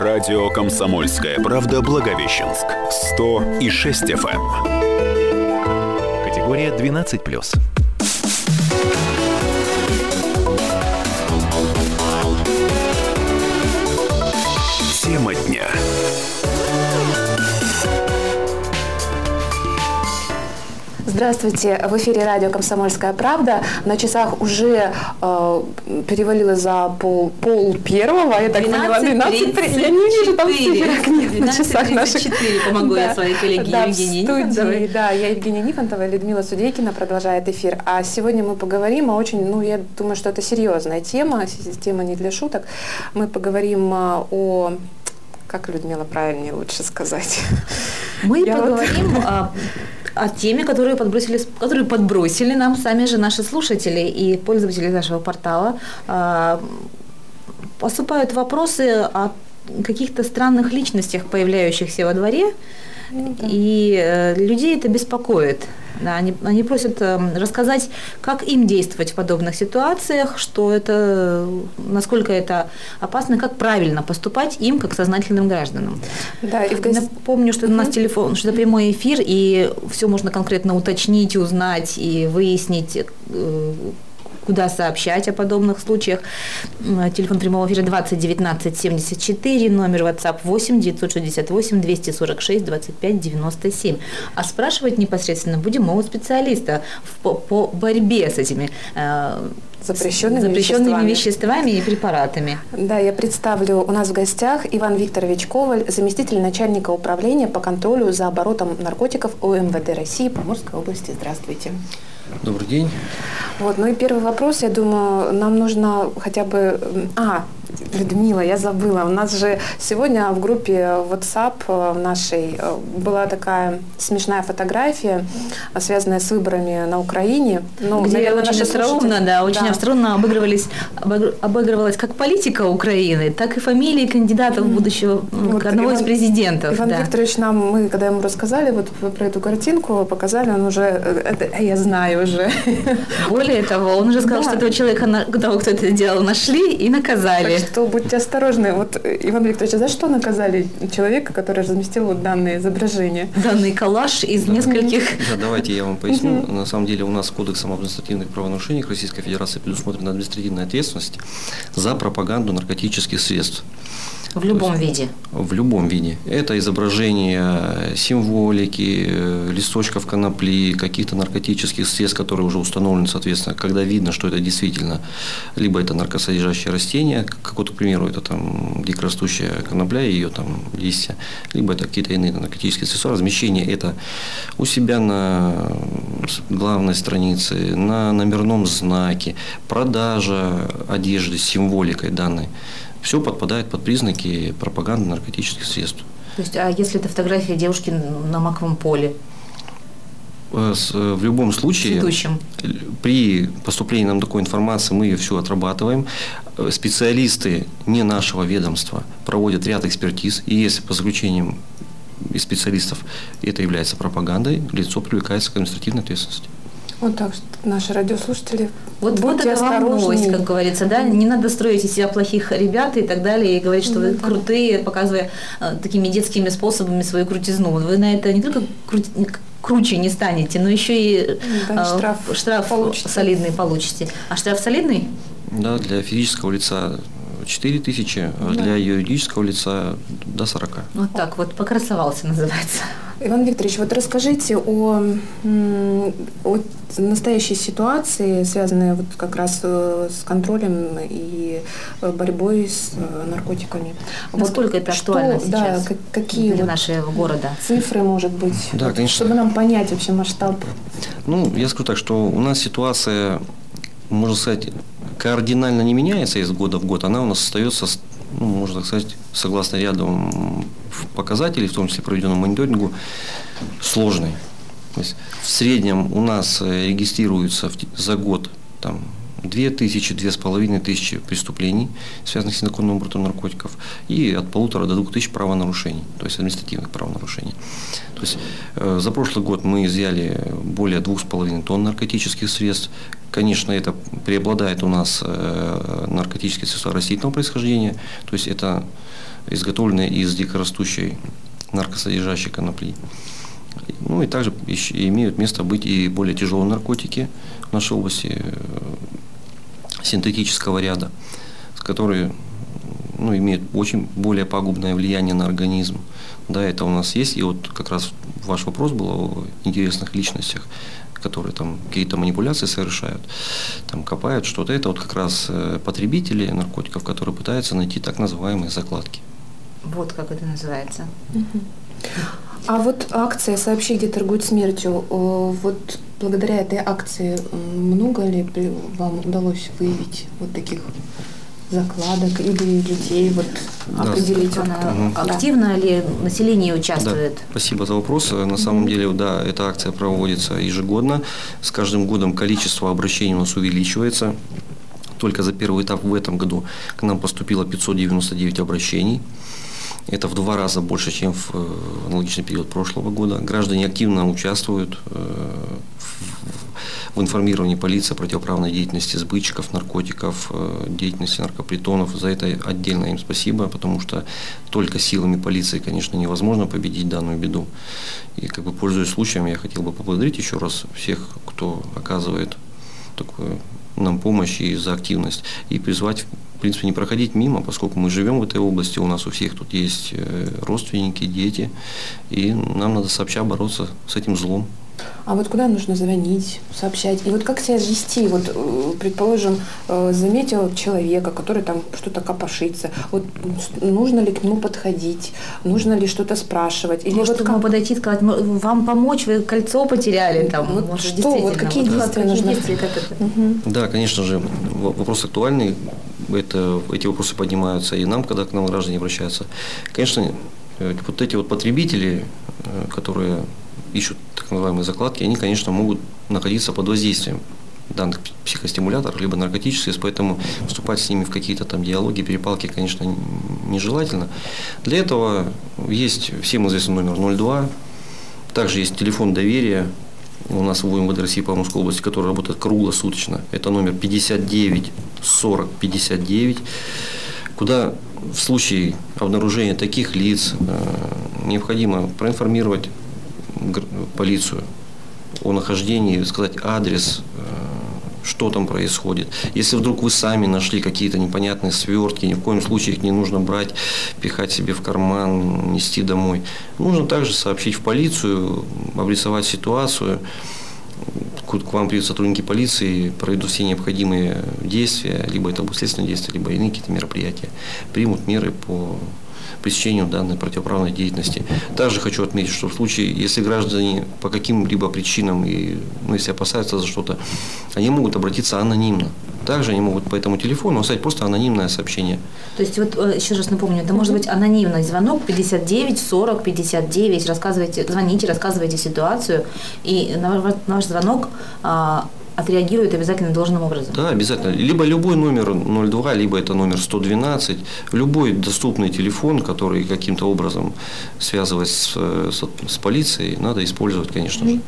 Радио «Комсомольская правда» Благовещенск. 106 FM. Эм. Категория 12+. Здравствуйте, в эфире радио «Комсомольская правда». На часах уже э, перевалило за пол, пол первого, я так поняла, 12 Я не вижу там циферок нет на часах наших. 4 помогу Да. я своей коллеге Да, Евгении студии, Нифонтовой. да, я Евгения Нифонтова, и Людмила Судейкина продолжает эфир. А сегодня мы поговорим о очень, ну, я думаю, что это серьезная тема, тема не для шуток. Мы поговорим а, о как Людмила правильнее лучше сказать? Мы Я вот- поговорим о, о теме, которую подбросили, которую подбросили нам сами же наши слушатели и пользователи нашего портала. А, Поступают вопросы о каких-то странных личностях, появляющихся во дворе, Ну и э, людей это беспокоит. Они, они просят э, рассказать, как им действовать в подобных ситуациях, что это, насколько это опасно, как правильно поступать им, как сознательным гражданам. Да, и в гос- Напомню, что у нас телефон, что это прямой эфир, и все можно конкретно уточнить, узнать и выяснить, э, куда сообщать о подобных случаях. Телефон прямого эфира 20 19 74, номер WhatsApp 8 968 246 25 97. А спрашивать непосредственно будем мы у специалиста по, по борьбе с этими э, Запрещенными запрещенными веществами. веществами и препаратами. Да, я представлю, у нас в гостях Иван Викторович Коваль, заместитель начальника управления по контролю за оборотом наркотиков ОМВД России по Мурской области. Здравствуйте. Добрый день. Вот, ну и первый вопрос, я думаю, нам нужно хотя бы... А, Людмила, я забыла. У нас же сегодня в группе WhatsApp э, нашей э, была такая смешная фотография, э, связанная с выборами на Украине. Ну, где наверное, очень остроумно, слушатели- да, очень Да. остроумно обыгрывались, обыгр- обыгрывалась как политика Украины, так и фамилии кандидатов будущего Вот одного из Иван- президентов. Иван да. Викторович нам, мы когда ему рассказали вот про эту картинку, показали, он уже, это я знаю уже. Более того, он уже сказал, Да. что этого человека, на- того, кто это делал, нашли и наказали. Так что будьте осторожны. Вот, Иван Викторович, а за что наказали человека, который разместил вот данные изображения? Данный коллаж из нескольких Да, давайте я вам поясню. На самом деле у нас Кодексом административных правонарушениях Российской Федерации предусмотрена административная ответственность за пропаганду наркотических средств. В любом виде. В любом виде. Это изображение символики, э, листочков конопли, каких-то наркотических средств, которые уже установлены, соответственно, когда видно, что это действительно либо это наркосодержащее растение, как вот, к примеру, это там дикорастущая конопля и ее там листья, либо это какие-то иные наркотические средства. Размещение это у себя на главной странице, на номерном знаке, продажа одежды с символикой данной. Все подпадает под признаки пропаганды наркотических средств. То есть, а если это фотография девушки на маковом поле, Э, э, В любом случае, цветущем? э, при поступлении нам такой информации мы ее всю отрабатываем. Специалисты не нашего ведомства проводят ряд экспертиз, и если по заключениям специалистов это является пропагандой, лицо привлекается к административной ответственности. Вот так что наши радиослушатели, Вот, вот это вам новость, как говорится, да? Не надо строить из себя плохих ребят и так далее, и говорить, что вы крутые, показывая э, такими детскими способами свою крутизну. Вы на это не только крути- круче не станете, но еще и Да, э, штраф штраф получите. солидный получите. А штраф солидный? Да, для физического лица 4 тысячи, а для юридического лица до 40. Вот так вот, покрасовался называется. Иван Викторович, вот расскажите о, о настоящей ситуации, связанной вот как раз э, с контролем и борьбой с э, наркотиками. Вот Насколько это что- актуально Да, сейчас как- какие для вот нашего города? цифры, может быть, Да, вот, конечно. чтобы нам понять вообще масштаб. Ну, я скажу так, что у нас ситуация, можно сказать, кардинально не меняется из года в год. Она у нас остается, ну, можно так сказать, согласно ряду показателей, в том числе проведенному мониторингу, сложной. То есть в среднем у нас э, регистрируется за год там, 2 тысячи, две с половиной тысячи преступлений, связанных с незаконным оборотом наркотиков, и от полутора до двух тысяч правонарушений, то есть административных правонарушений. То есть э, за прошлый год мы изъяли более двух с половиной тонн наркотических средств. Конечно, это преобладает у нас э, наркотические средства растительного происхождения, то есть это изготовленные из дикорастущей наркосодержащей конопли. Ну и также имеют место быть и более тяжелые наркотики в нашей области синтетического ряда, которые ну, имеют очень более пагубное влияние на организм. Да, это у нас есть. И вот как раз ваш вопрос был о интересных личностях, которые там какие-то манипуляции совершают, там копают что-то. Это вот как раз э, потребители наркотиков, которые пытаются найти так называемые закладки. Вот как это называется. А вот акция «Сообщи, где торгуют смертью», э, вот благодаря этой акции много ли вам удалось выявить вот таких закладок или людей вот да. определить она угу. активно да. ли население участвует? Да. Спасибо за вопрос. На самом угу. деле, да, эта акция проводится ежегодно. С каждым годом количество обращений у нас увеличивается. Только за первый этап в этом году к нам поступило 599 обращений. Это в два раза больше, чем в э, аналогичный период прошлого года. Граждане активно участвуют э, в информировании полиции о противоправной деятельности сбытчиков, наркотиков, э, деятельности наркопритонов. За это отдельно им спасибо, потому что только силами полиции, конечно, невозможно победить данную беду. И как бы пользуясь случаем, я хотел бы поблагодарить еще раз всех, кто оказывает такую нам помощь и за активность. И призвать в принципе, не проходить мимо, поскольку мы живем в этой области, у нас у всех тут есть э, родственники, дети, и нам надо сообща бороться с этим злом. А вот куда нужно звонить, сообщать? И вот как себя вести? Вот, э, предположим, э, заметил человека, который там что-то копошится. Вот нужно ли к нему подходить? Нужно ли что-то спрашивать? Или может, вот как... подойти и сказать, вам помочь, вы кольцо потеряли? Там, вот может, что? Вот какие вот, действия нужно? Действия, как это? Угу. Да, конечно же, вопрос актуальный. Это, эти вопросы поднимаются и нам, когда к нам граждане обращаются. Конечно, э, вот эти вот потребители, которые ищут так называемые закладки, они, конечно, могут находиться под воздействием данных психостимуляторов, либо наркотических, поэтому вступать с ними в какие-то там диалоги, перепалки, конечно, нежелательно. Для этого есть всем известный номер 02, также есть телефон доверия, у нас в УМВД России по Московской области, который работает круглосуточно. Это номер 59 40 59, куда в случае обнаружения таких лиц э, необходимо проинформировать полицию о нахождении, сказать адрес, э, что там происходит. Если вдруг вы сами нашли какие-то непонятные свертки, ни в коем случае их не нужно брать, пихать себе в карман, нести домой. Нужно также сообщить в полицию, обрисовать ситуацию. К вам придут сотрудники полиции, проведут все необходимые действия, либо это будут следственные действия, либо иные какие-то мероприятия, примут меры по пресечению данной противоправной деятельности. Также хочу отметить, что в случае, если граждане по каким-либо причинам, и, ну, если опасаются за что-то, они могут обратиться анонимно. Также они могут по этому телефону оставить просто анонимное сообщение. То есть, вот э, еще раз напомню, это может быть анонимный звонок 59 40 59, рассказывайте, звоните, рассказывайте ситуацию, и на ваш звонок а, отреагирует обязательно должным образом. Да, обязательно. Либо любой номер 02, либо это номер 112, любой доступный телефон, который каким-то образом связывать с, с, с полицией, надо использовать, конечно же.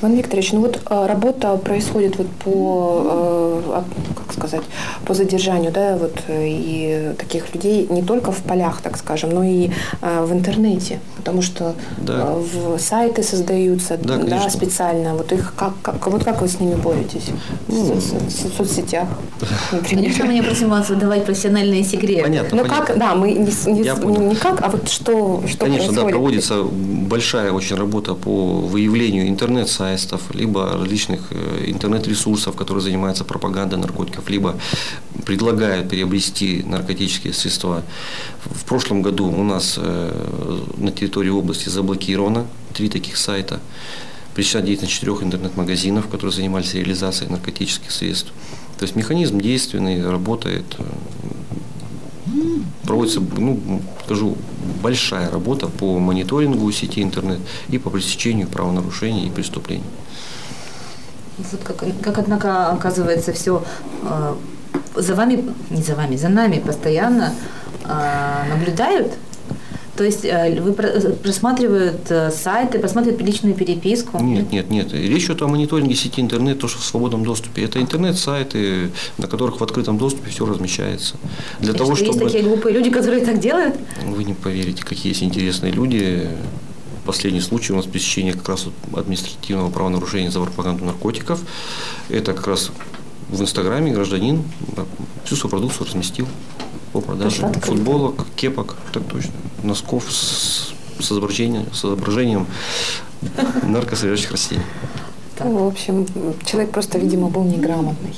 Иван Викторович, ну вот а, работа происходит вот по, а, как сказать, по задержанию, да, вот и таких людей не только в полях, так скажем, но и а, в интернете, потому что да. в сайты создаются, да, да специально. Вот их как, как, вот как вы с ними боретесь? Работаете ну, в, соцсетях, например. Конечно, мы не просим вас выдавать профессиональные секреты. Понятно. Ну понятно. как, да, мы не, не, не как, а вот что, что Конечно, происходит? да, проводится большая очень работа по выявлению интернет-сайтов, либо различных э, интернет-ресурсов, которые занимаются пропагандой наркотиков, либо предлагают приобрести наркотические средства. В прошлом году у нас э, на территории области заблокировано три таких сайта пресечена деятельность четырех интернет-магазинов, которые занимались реализацией наркотических средств. То есть механизм действенный, работает, проводится, ну, скажу, большая работа по мониторингу сети интернет и по пресечению правонарушений и преступлений. Вот как, как однако, оказывается, все э, за вами, не за вами, за нами постоянно э, наблюдают То есть э, вы просматривают э, сайты, просматривают личную переписку? Нет, нет, нет. Речь идет о мониторинге сети интернет, то, что в свободном доступе. Это интернет-сайты, на которых в открытом доступе все размещается. Для И того, что чтобы... есть такие глупые люди, которые так делают? Вы не поверите, какие есть интересные люди. Последний случай у нас пресечение как раз административного правонарушения за пропаганду наркотиков. Это как раз в Инстаграме гражданин всю свою продукцию разместил по продаже футболок, кепок, так точно, носков с, с, изображением, с изображением наркосодержащих растений. Ну, в общем, человек просто, видимо, был неграмотный.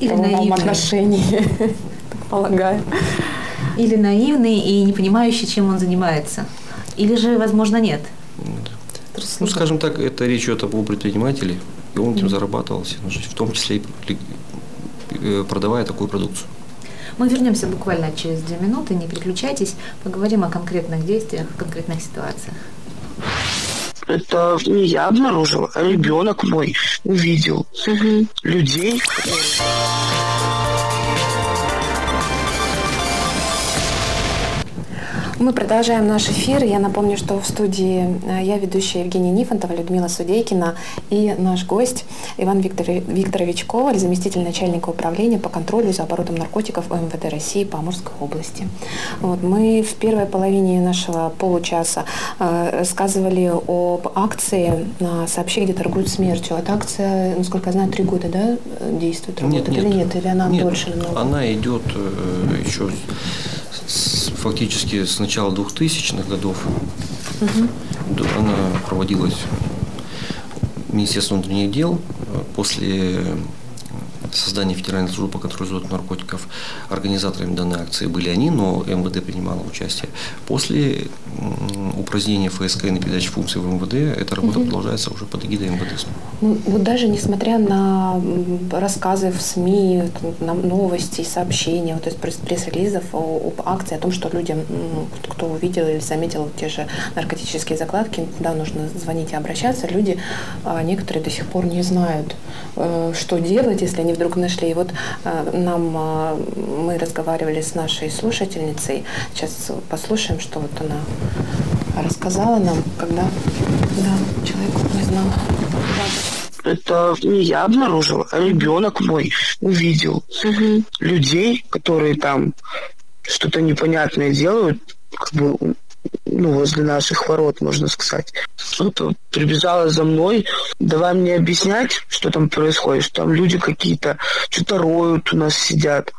Или в наивный. отношении, полагаю. Или наивный и не понимающий, чем он занимается. Или же, возможно, нет. Ну, скажем так, это речь идет об предпринимателе, и он этим зарабатывал в том числе и э, продавая такую продукцию. Мы вернемся буквально через две минуты, не переключайтесь, поговорим о конкретных действиях, конкретных ситуациях. Это не я обнаружила, а ребенок мой увидел угу. людей, которые... Мы продолжаем наш эфир. Я напомню, что в студии э, я ведущая Евгения Нифонтова, Людмила Судейкина и наш гость Иван Викторович Коваль, заместитель начальника управления по контролю за оборотом наркотиков МВД России по Амурской области. Вот, мы в первой половине нашего получаса э, рассказывали об акции «Сообщи, где торгуют смертью». Эта акция, насколько я знаю, три года да, действует, работает нет, нет, или нет? Или она нет, дольше намного? Она идет э, еще фактически с начала 2000-х годов. Угу. Она проводилась Министерством внутренних дел после создания Федеральной службы по контролю за наркотиков. Организаторами данной акции были они, но МВД принимало участие. После упразднения ФСК на передаче функций в МВД, эта работа угу. продолжается уже под эгидой МВД. Ну, вот даже несмотря на рассказы в СМИ, на новости, сообщения, то есть пресс-релизов об акции, о том, что людям, кто увидел или заметил те же наркотические закладки, куда нужно звонить и обращаться, люди, а, некоторые до сих пор не знают, э, что делать, если они вдруг нашли. И вот э, нам, э, мы разговаривали с нашей слушательницей, сейчас послушаем, что вот она рассказала нам, когда да, человек не знал. Это не я обнаружила, а ребенок мой увидел угу. людей, которые там что-то непонятное делают, как бы ну, возле наших ворот, можно сказать. Вот прибежала за мной, давай мне объяснять, что там происходит, что там люди какие-то что-то роют у нас сидят.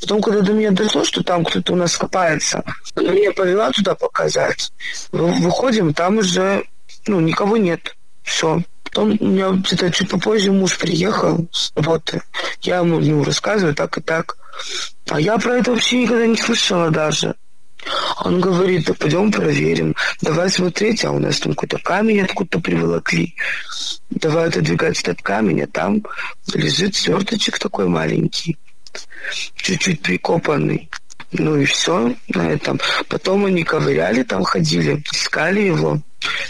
Потом, когда до меня дошло, что там кто-то у нас копается, она меня повела туда показать. Выходим, там уже ну, никого нет. Все. Потом у меня где-то чуть попозже муж приехал с работы. Я ему ну, рассказываю так и так. А я про это вообще никогда не слышала даже. Он говорит, да пойдем проверим. Давай смотреть, а у нас там какой-то камень откуда-то приволокли. Давай отодвигать этот камень, а там лежит сверточек такой маленький, чуть-чуть прикопанный. Ну и все на этом. Потом они ковыряли, там ходили, искали его,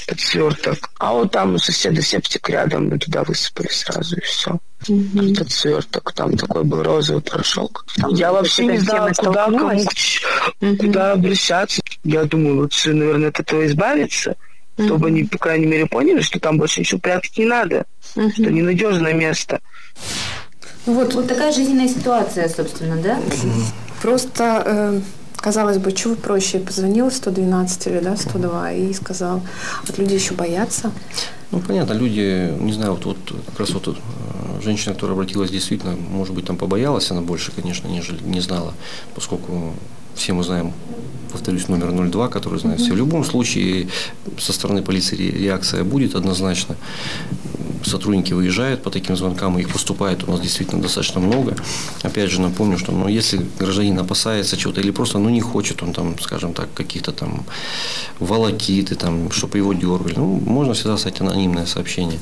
этот сверток. А вот там у соседа септик рядом, мы туда высыпали сразу и все. Угу. Этот сверток, там такой был розовый порошок. Там Я вообще не знала, куда, кому, угу. куда обращаться. Я думаю, лучше, наверное, от этого избавиться, угу. чтобы они, по крайней мере, поняли, что там больше ничего прятать не надо, угу. что ненадежное место. Вот, вот такая жизненная ситуация, собственно, да? Просто, э, казалось бы, чего проще, позвонил 112 или да, 102 и сказал. Вот люди еще боятся. Ну, понятно, люди, не знаю, вот, вот как раз вот э, женщина, которая обратилась, действительно, может быть, там побоялась она больше, конечно, нежели не знала, поскольку все мы знаем, повторюсь, номер 02, который знает все. В любом случае, со стороны полиции реакция будет однозначно сотрудники выезжают по таким звонкам, и их поступает у нас действительно достаточно много. Опять же, напомню, что ну, если гражданин опасается чего-то или просто ну, не хочет он там, скажем так, каких-то там волокиты, там, чтобы его дергали, ну, можно всегда стать анонимное сообщение.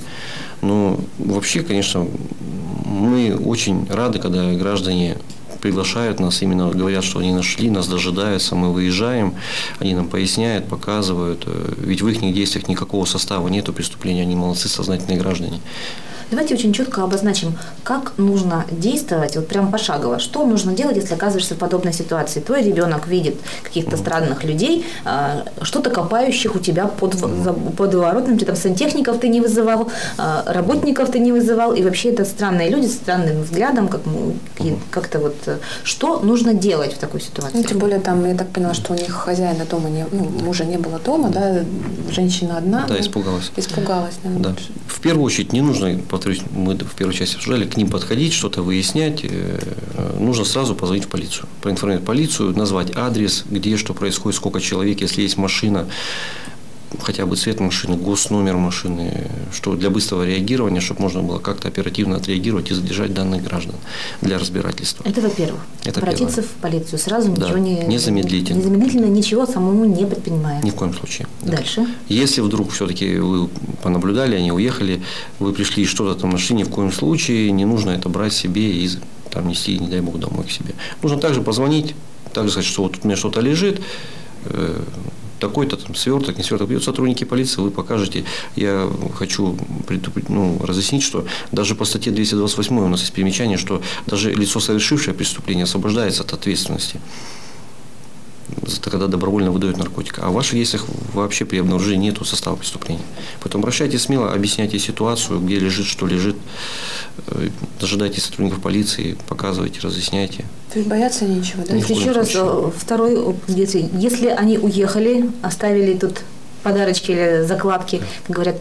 Но вообще, конечно, мы очень рады, когда граждане приглашают нас, именно говорят, что они нашли, нас дожидаются, мы выезжаем, они нам поясняют, показывают. Э, ведь в их действиях никакого состава нету преступления, они молодцы, сознательные граждане. Давайте очень четко обозначим, как нужно действовать, вот прям пошагово. Что нужно делать, если оказываешься в подобной ситуации? Твой ребенок видит каких-то странных людей, а, что-то копающих у тебя под, под воротами, ты там сантехников ты не вызывал, а, работников ты не вызывал, и вообще это странные люди с странным взглядом, как, как-то вот, э, что нужно делать в такой ситуации? Ну, тем более там, я так поняла, что у них хозяина дома не, ну, мужа не было дома, да, женщина одна. Да, ну, испугалась. Испугалась, да. да. В первую очередь не нужно, повторюсь, мы в первой части обсуждали, к ним подходить, что-то выяснять. Э, нужно сразу позвонить в полицию, проинформировать полицию, назвать адрес, где что происходит, сколько человек, если есть машина хотя бы цвет машины, госномер машины, что для быстрого реагирования, чтобы можно было как-то оперативно отреагировать и задержать данных граждан для разбирательства. Это во-первых. Это Обратиться первое. в полицию сразу да. ничего не... Незамедлительно. Незамедлительно ничего самому не предпринимая. Ни в коем случае. Да. Дальше. Если вдруг все-таки вы понаблюдали, они уехали, вы пришли что-то там нашли, ни в коем случае не нужно это брать себе и там нести, не дай бог, домой к себе. Нужно также позвонить, также сказать, что вот тут у меня что-то лежит, э, такой-то там сверток, не сверток. Бьют сотрудники полиции, вы покажете. Я хочу ну, разъяснить, что даже по статье 228 у нас есть примечание, что даже лицо, совершившее преступление, освобождается от ответственности когда добровольно выдают наркотик. А в ваших действиях вообще при обнаружении нету состава преступления. Поэтому обращайтесь смело, объясняйте ситуацию, где лежит, что лежит. Э, дожидайте сотрудников полиции, показывайте, разъясняйте. То есть бояться нечего, да? Есть еще раз, э, второй, если, если они уехали, оставили тут подарочки или закладки, говорят,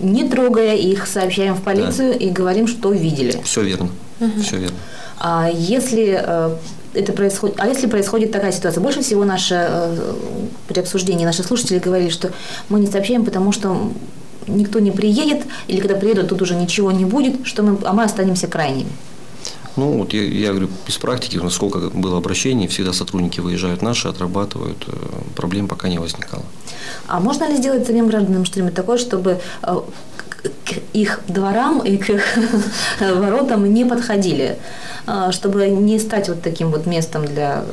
не трогая их, сообщаем в полицию да. и говорим, что видели. Все верно. Угу. Все верно. А если э, это происходит, а если происходит такая ситуация, больше всего наши э, при обсуждении наши слушатели говорили, что мы не сообщаем, потому что никто не приедет, или когда приедут, тут уже ничего не будет, что мы, а мы останемся крайними. Ну, вот я, я говорю, без практики, насколько было обращений, всегда сотрудники выезжают наши, отрабатывают, э, проблем пока не возникало. А можно ли сделать самим гражданам что-нибудь такое, чтобы э, к их дворам и к их воротам не подходили, чтобы не стать вот таким вот местом для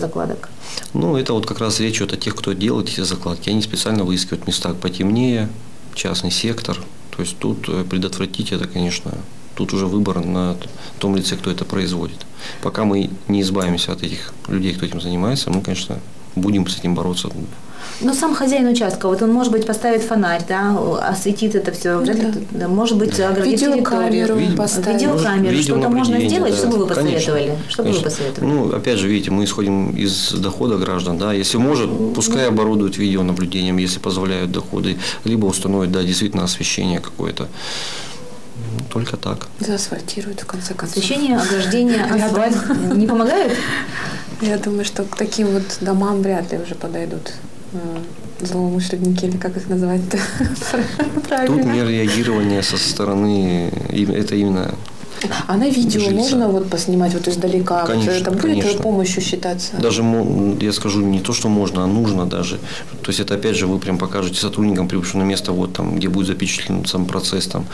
закладок? Ну, это вот как раз речь идет о тех, кто делает эти закладки. Они специально выискивают места потемнее, частный сектор. То есть тут предотвратить это, конечно, тут уже выбор на том лице, кто это производит. Пока мы не избавимся от этих людей, кто этим занимается, мы, конечно, будем с этим бороться. Но сам хозяин участка, вот он, может быть, поставит фонарь, да, осветит это все, вряд ли, да. может быть, оградит Видеокамеру территорию. поставить. Видеокамеру, что-то можно сделать, да. что бы вы посоветовали? Конечно, что бы вы посоветовали? Ну, опять же, видите, мы исходим из дохода граждан, да, если может, пускай оборудуют видеонаблюдением, если позволяют доходы, либо установят, да, действительно освещение какое-то. Только так. Заасфальтируют, в конце концов. Освещение, ограждение, асфальт не помогает? Я думаю, что к таким вот домам вряд ли уже подойдут злоумышленники, или как их называть-то Тут мер реагирования со стороны, это именно а на видео жильца. можно вот поснимать вот издалека? Конечно, это будет конечно. помощью считаться? Даже, я скажу, не то, что можно, а нужно даже. То есть это опять же вы прям покажете сотрудникам, прибывшим на место, вот там, где будет запечатлен сам процесс там,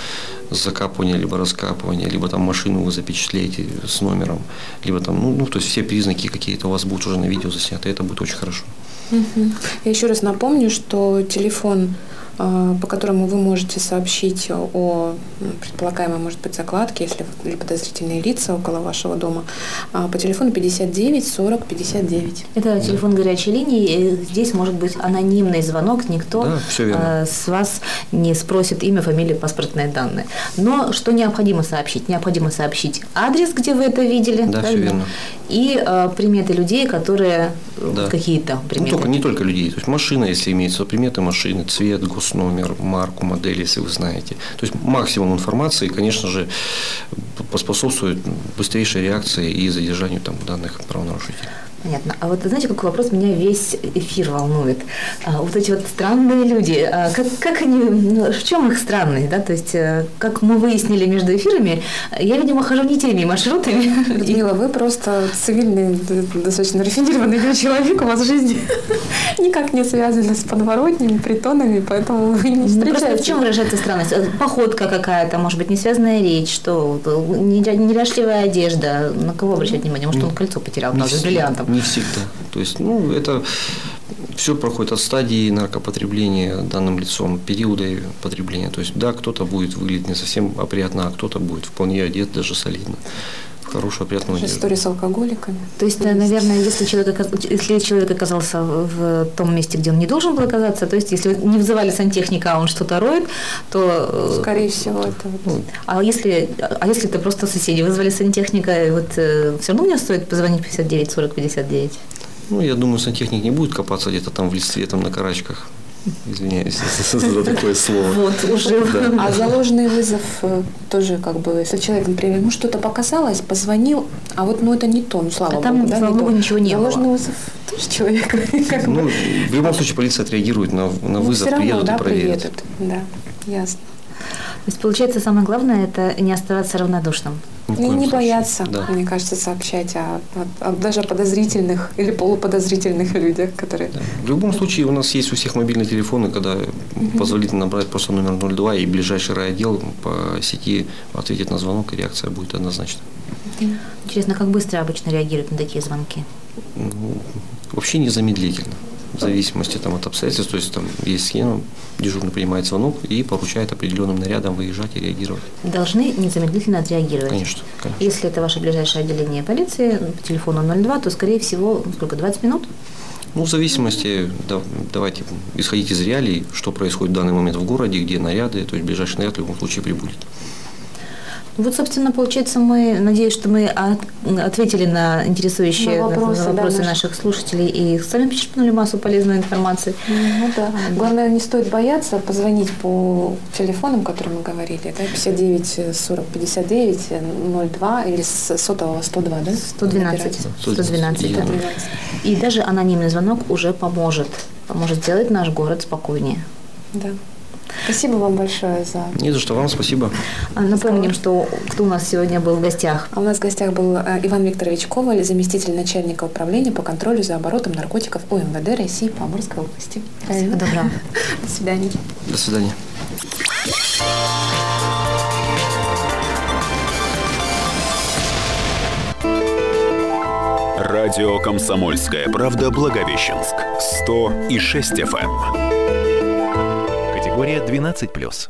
закапывания, либо раскапывания, либо там машину вы запечатлеете с номером, либо там, ну, ну то есть все признаки какие-то у вас будут уже на видео засняты, это будет очень хорошо. Угу. Я еще раз напомню, что телефон а, по которому вы можете сообщить о предполагаемой, может быть, закладке, если или подозрительные лица около вашего дома, а, по телефону 59 40 59. Это телефон горячей линии. Здесь может быть анонимный звонок, никто да, с вас не спросит имя, фамилию, паспортные данные. Но что необходимо сообщить? Необходимо сообщить адрес, где вы это видели, да, все верно. и э, приметы людей, которые да. какие-то приметы. Ну, только, не только людей, то есть машина, если имеется приметы машины, цвет, гос номер, марку, модель, если вы знаете. То есть максимум информации, конечно же, поспособствует быстрейшей реакции и задержанию там, данных правонарушителей. Понятно. А вот знаете, какой вопрос меня весь эфир волнует? А, вот эти вот странные люди, а как, как они, ну, в чем их странность, да? То есть, э, как мы выяснили между эфирами, я, видимо, хожу не теми маршрутами. Людмила, вы просто цивильный, достаточно рафинированный человек, у вас жизнь никак не связана с подворотнями, притонами, поэтому вы не ну, встречаете. в чем выражается странность? Э, походка какая-то, может быть, несвязанная речь, что неряшливая одежда. На кого обращать внимание? Может, он кольцо потерял, правда, с бриллиантом. Не всегда. То есть, ну, это все проходит от стадии наркопотребления данным лицом, периоды потребления. То есть, да, кто-то будет выглядеть не совсем опрятно, а кто-то будет вполне одет, даже солидно. Опрятную Же одежду. История с алкоголиками. То есть, да, наверное, если человек, если человек оказался в том месте, где он не должен был оказаться, то есть если не вызывали сантехника, а он что-то роет, то... э, Скорее всего, это вот. А если, а если это просто соседи вызвали сантехника, и вот все равно мне стоит позвонить 59 40 59? Ну, я думаю, сантехник не будет копаться где-то там в листве, там на карачках. Извиняюсь за такое слово. Вот, уже. Да. А заложенный вызов э, тоже как бы, если человек, например, ему что-то показалось, позвонил, а вот ну это не то, ну слава А там, богу, да, слава не богу, то. ничего не Заложенный было. вызов тоже человек. как бы. Ну, в любом случае, полиция отреагирует на, на Ну, вызов, равно, приедут да, и проверят. приедут. Да, ясно. То есть, получается, самое главное – это не оставаться равнодушным. Ни не случае. бояться, Да. мне кажется, сообщать о, о- о даже о подозрительных или полуподозрительных людях, которые... Да. В любом случае, у нас есть у всех мобильные телефоны, когда позволительно набрать просто номер 02, и ближайший райотдел по сети ответит на звонок, и реакция будет однозначно. Интересно, как быстро обычно реагируют на такие звонки? Ну, вообще незамедлительно. В зависимости там, от обстоятельств. То есть там есть схема, дежурный принимает звонок и поручает определенным нарядам выезжать и реагировать. Должны незамедлительно отреагировать. Конечно. конечно. Если это ваше ближайшее отделение полиции по телефону 02, то, скорее всего, сколько, 20 минут? Ну, в зависимости, да, давайте исходить из реалий, что происходит в данный момент в городе, где наряды, то есть ближайший наряд в любом случае прибудет. Вот, собственно, получается, мы, надеюсь, что мы от- ответили на интересующие На вопросы, на да, вопросы наших. наших слушателей и сами почерпнули массу полезной информации. Ну да. Главное, не стоит бояться позвонить по телефонам, которые мы говорили, да, 59 40 59 02 или с сотового 102, да? 112. Набирать. 112, да. 112. И даже анонимный звонок уже поможет. Поможет сделать наш город спокойнее. Да. Спасибо вам большое за... Не за что, вам спасибо. А Напомним, что кто у нас сегодня был в гостях. А у нас в гостях был э, Иван Викторович Коваль, заместитель начальника управления по контролю за оборотом наркотиков УМВД России по Амурской области. Всего доброго. До свидания. До свидания. Радио «Комсомольская правда» Благовещенск. 100 и 6 FM. Категория 12+.